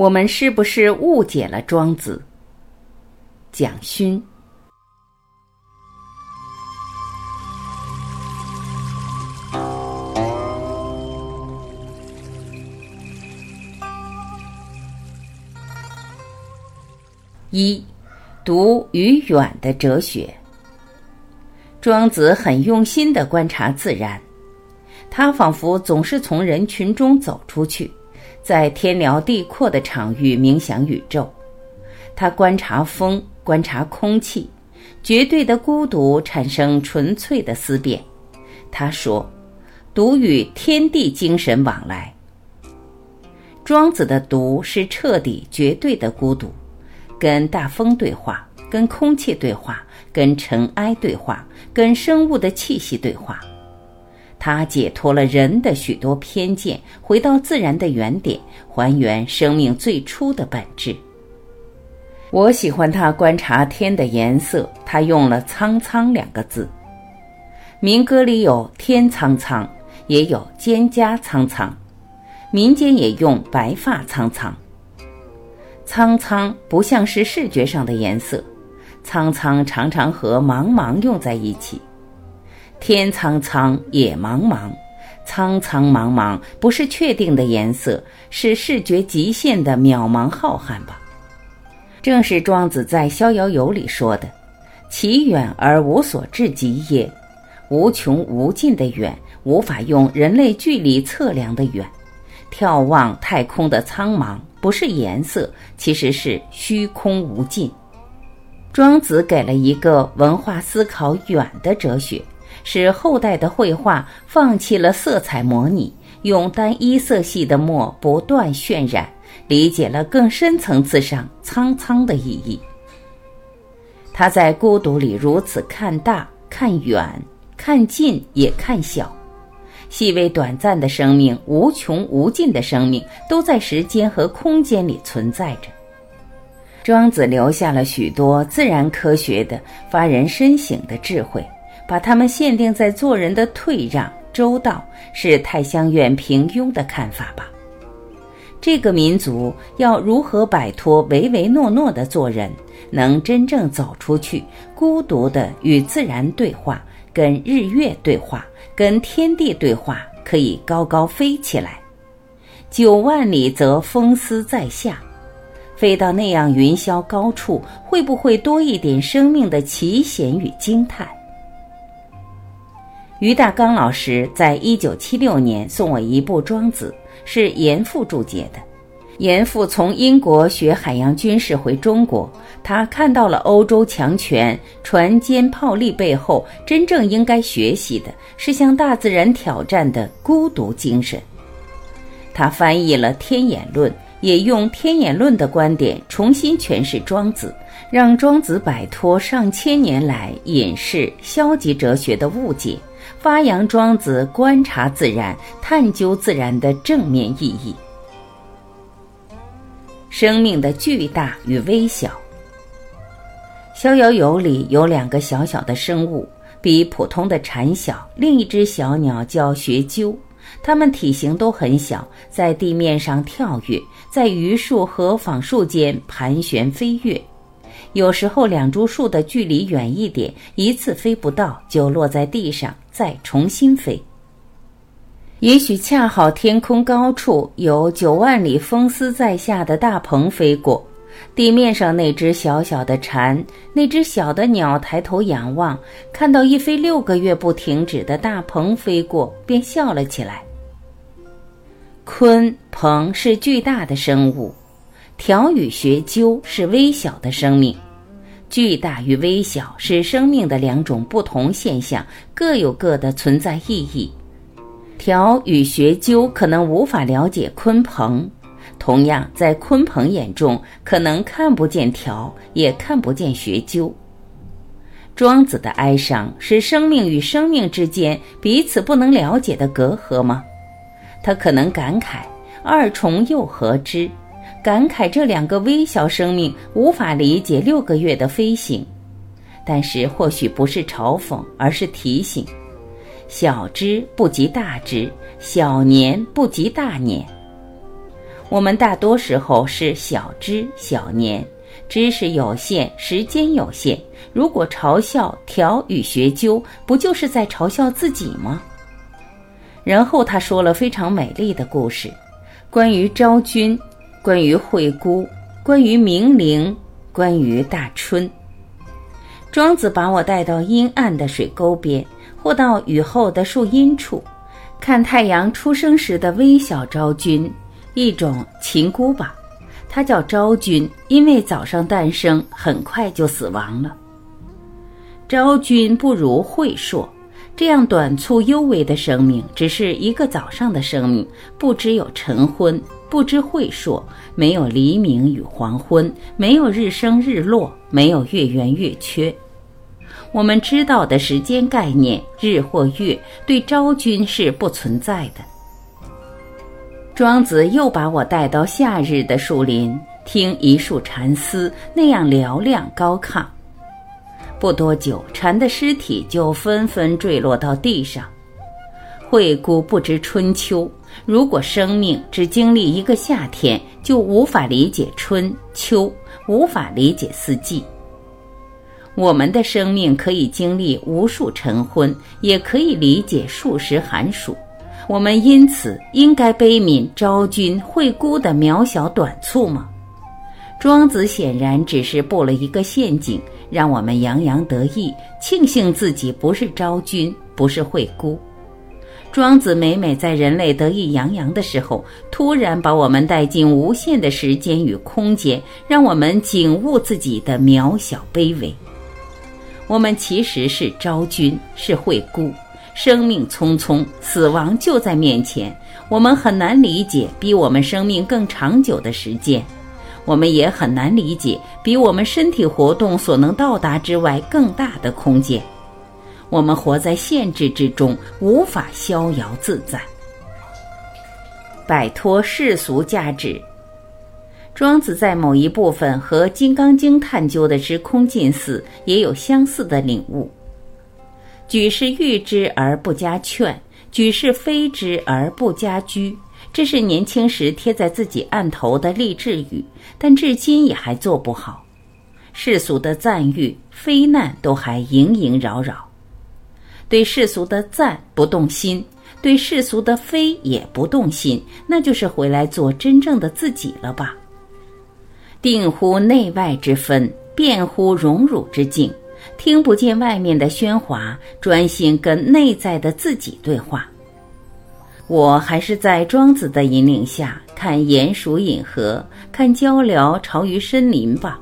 我们是不是误解了庄子？蒋勋。一，读与远的哲学。庄子很用心的观察自然，他仿佛总是从人群中走出去，在天辽地阔的场域冥想宇宙。他观察风，观察空气，绝对的孤独产生纯粹的思辨。他说：“独与天地精神往来。”庄子的独是彻底、绝对的孤独。跟大风对话，跟空气对话，跟尘埃对话，跟生物的气息对话。他解脱了人的许多偏见，回到自然的原点，还原生命最初的本质。我喜欢他观察天的颜色，他用了“苍苍”两个字。民歌里有“天苍苍”，也有“蒹葭苍苍”，民间也用“白发苍苍”。苍苍不像是视觉上的颜色，苍苍常常和茫茫用在一起。天苍苍，野茫茫，苍苍茫茫不是确定的颜色，是视觉极限的渺茫浩瀚吧？正是庄子在《逍遥游》里说的：“其远而无所至极也，无穷无尽的远，无法用人类距离测量的远。眺望太空的苍茫。”不是颜色，其实是虚空无尽。庄子给了一个文化思考远的哲学，使后代的绘画放弃了色彩模拟，用单一色系的墨不断渲染，理解了更深层次上苍苍的意义。他在孤独里如此看大、看远、看近也看小。细微短暂的生命，无穷无尽的生命，都在时间和空间里存在着。庄子留下了许多自然科学的发人深省的智慧，把他们限定在做人的退让、周到，是太乡院平庸的看法吧。这个民族要如何摆脱唯唯诺诺的做人，能真正走出去，孤独的与自然对话，跟日月对话？跟天地对话，可以高高飞起来；九万里则风丝在下，飞到那样云霄高处，会不会多一点生命的奇险与惊叹？于大刚老师在一九七六年送我一部《庄子》，是严复注解的。严复从英国学海洋军事回中国，他看到了欧洲强权船坚炮利背后，真正应该学习的是向大自然挑战的孤独精神。他翻译了《天演论》，也用《天演论》的观点重新诠释庄子，让庄子摆脱上千年来隐士消极哲学的误解，发扬庄子观察自然、探究自然的正面意义。生命的巨大与微小，《逍遥游》里有两个小小的生物，比普通的蝉小。另一只小鸟叫学鸠，它们体型都很小，在地面上跳跃，在榆树和仿树间盘旋飞跃。有时候两株树的距离远一点，一次飞不到，就落在地上，再重新飞。也许恰好天空高处有九万里风丝在下的大鹏飞过，地面上那只小小的蝉，那只小的鸟抬头仰望，看到一飞六个月不停止的大鹏飞过，便笑了起来。鲲鹏是巨大的生物，条与学鸠是微小的生命，巨大与微小是生命的两种不同现象，各有各的存在意义。条与学究可能无法了解鲲鹏，同样在鲲鹏眼中，可能看不见条，也看不见学究。庄子的哀伤是生命与生命之间彼此不能了解的隔阂吗？他可能感慨二重又何之？感慨这两个微小生命无法理解六个月的飞行，但是或许不是嘲讽，而是提醒。小知不及大知，小年不及大年。我们大多时候是小知小年，知识有限，时间有限。如果嘲笑调与学究，不就是在嘲笑自己吗？然后他说了非常美丽的故事，关于昭君，关于惠姑，关于明灵，关于大春。庄子把我带到阴暗的水沟边，或到雨后的树荫处，看太阳出生时的微小昭君，一种秦姑吧，它叫昭君，因为早上诞生，很快就死亡了。昭君不如惠硕，这样短促幽微的生命，只是一个早上的生命，不知有晨昏，不知晦朔，没有黎明与黄昏，没有日升日落，没有月圆月缺。我们知道的时间概念，日或月，对昭君是不存在的。庄子又把我带到夏日的树林，听一树禅思，那样嘹亮高亢。不多久，蝉的尸体就纷纷坠落到地上。惠姑不知春秋，如果生命只经历一个夏天，就无法理解春秋，无法理解四季。我们的生命可以经历无数晨昏，也可以理解数十寒暑。我们因此应该悲悯昭君、惠姑的渺小短促吗？庄子显然只是布了一个陷阱。让我们洋洋得意，庆幸自己不是昭君，不是惠姑。庄子每每在人类得意洋洋的时候，突然把我们带进无限的时间与空间，让我们景悟自己的渺小卑微。我们其实是昭君，是惠姑，生命匆匆，死亡就在面前，我们很难理解比我们生命更长久的时间。我们也很难理解比我们身体活动所能到达之外更大的空间。我们活在限制之中，无法逍遥自在，摆脱世俗价值。庄子在某一部分和《金刚经》探究的时空近似，也有相似的领悟。举世誉之而不加劝，举世非之而不加居。这是年轻时贴在自己案头的励志语，但至今也还做不好。世俗的赞誉、非难都还萦萦扰扰，对世俗的赞不动心，对世俗的非也不动心，那就是回来做真正的自己了吧？定乎内外之分，辨乎荣辱之境，听不见外面的喧哗，专心跟内在的自己对话。我还是在庄子的引领下看鼹鼠饮河，看鹪鹩巢于深林吧。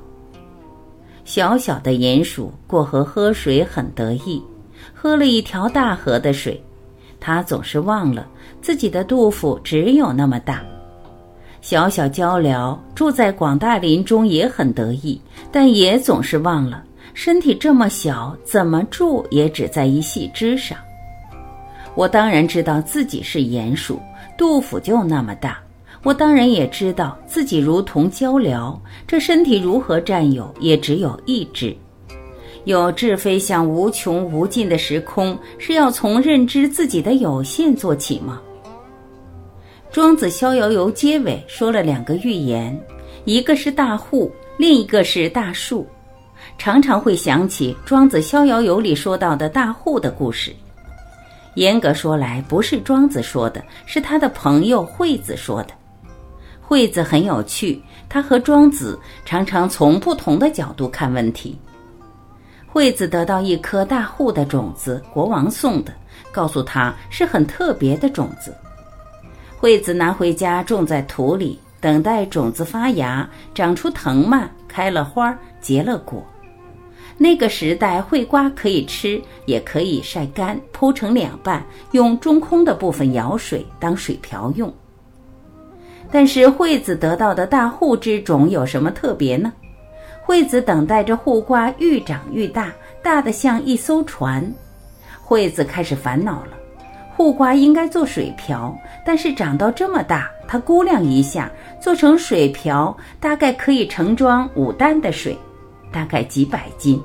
小小的鼹鼠过河喝水很得意，喝了一条大河的水，他总是忘了自己的肚腹只有那么大。小小鹪鹩住在广大林中也很得意，但也总是忘了身体这么小，怎么住也只在一细枝上。我当然知道自己是鼹鼠，杜甫就那么大。我当然也知道自己如同鹪鹩，这身体如何占有，也只有一只。有志飞向无穷无尽的时空，是要从认知自己的有限做起吗？庄子《逍遥游》结尾说了两个寓言，一个是大户，另一个是大树。常常会想起庄子《逍遥游》里说到的大户的故事。严格说来，不是庄子说的，是他的朋友惠子说的。惠子很有趣，他和庄子常常从不同的角度看问题。惠子得到一颗大户的种子，国王送的，告诉他是很特别的种子。惠子拿回家种在土里，等待种子发芽，长出藤蔓，开了花，结了果。那个时代，惠瓜可以吃，也可以晒干，剖成两半，用中空的部分舀水当水瓢用。但是惠子得到的大户之种有什么特别呢？惠子等待着护瓜愈长愈大，大的像一艘船。惠子开始烦恼了，护瓜应该做水瓢，但是长到这么大，他估量一下，做成水瓢大概可以盛装五担的水。大概几百斤，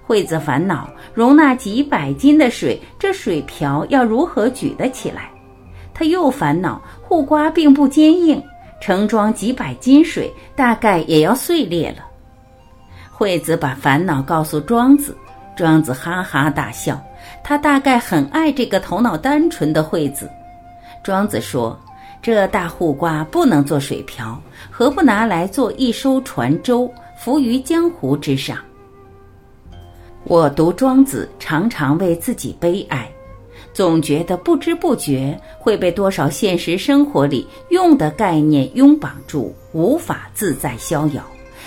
惠子烦恼容纳几百斤的水，这水瓢要如何举得起来？他又烦恼护瓜并不坚硬，盛装几百斤水，大概也要碎裂了。惠子把烦恼告诉庄子，庄子哈哈大笑。他大概很爱这个头脑单纯的惠子。庄子说：“这大护瓜不能做水瓢，何不拿来做一艘船舟，浮于江湖之上？”我读庄子，常常为自己悲哀，总觉得不知不觉会被多少现实生活里用的概念拥绑住，无法自在逍遥。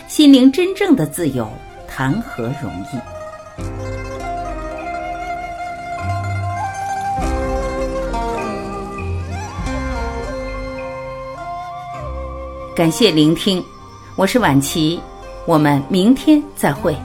心灵真正的自由，谈何容易？感谢聆听，我是婉琪，我们明天再会。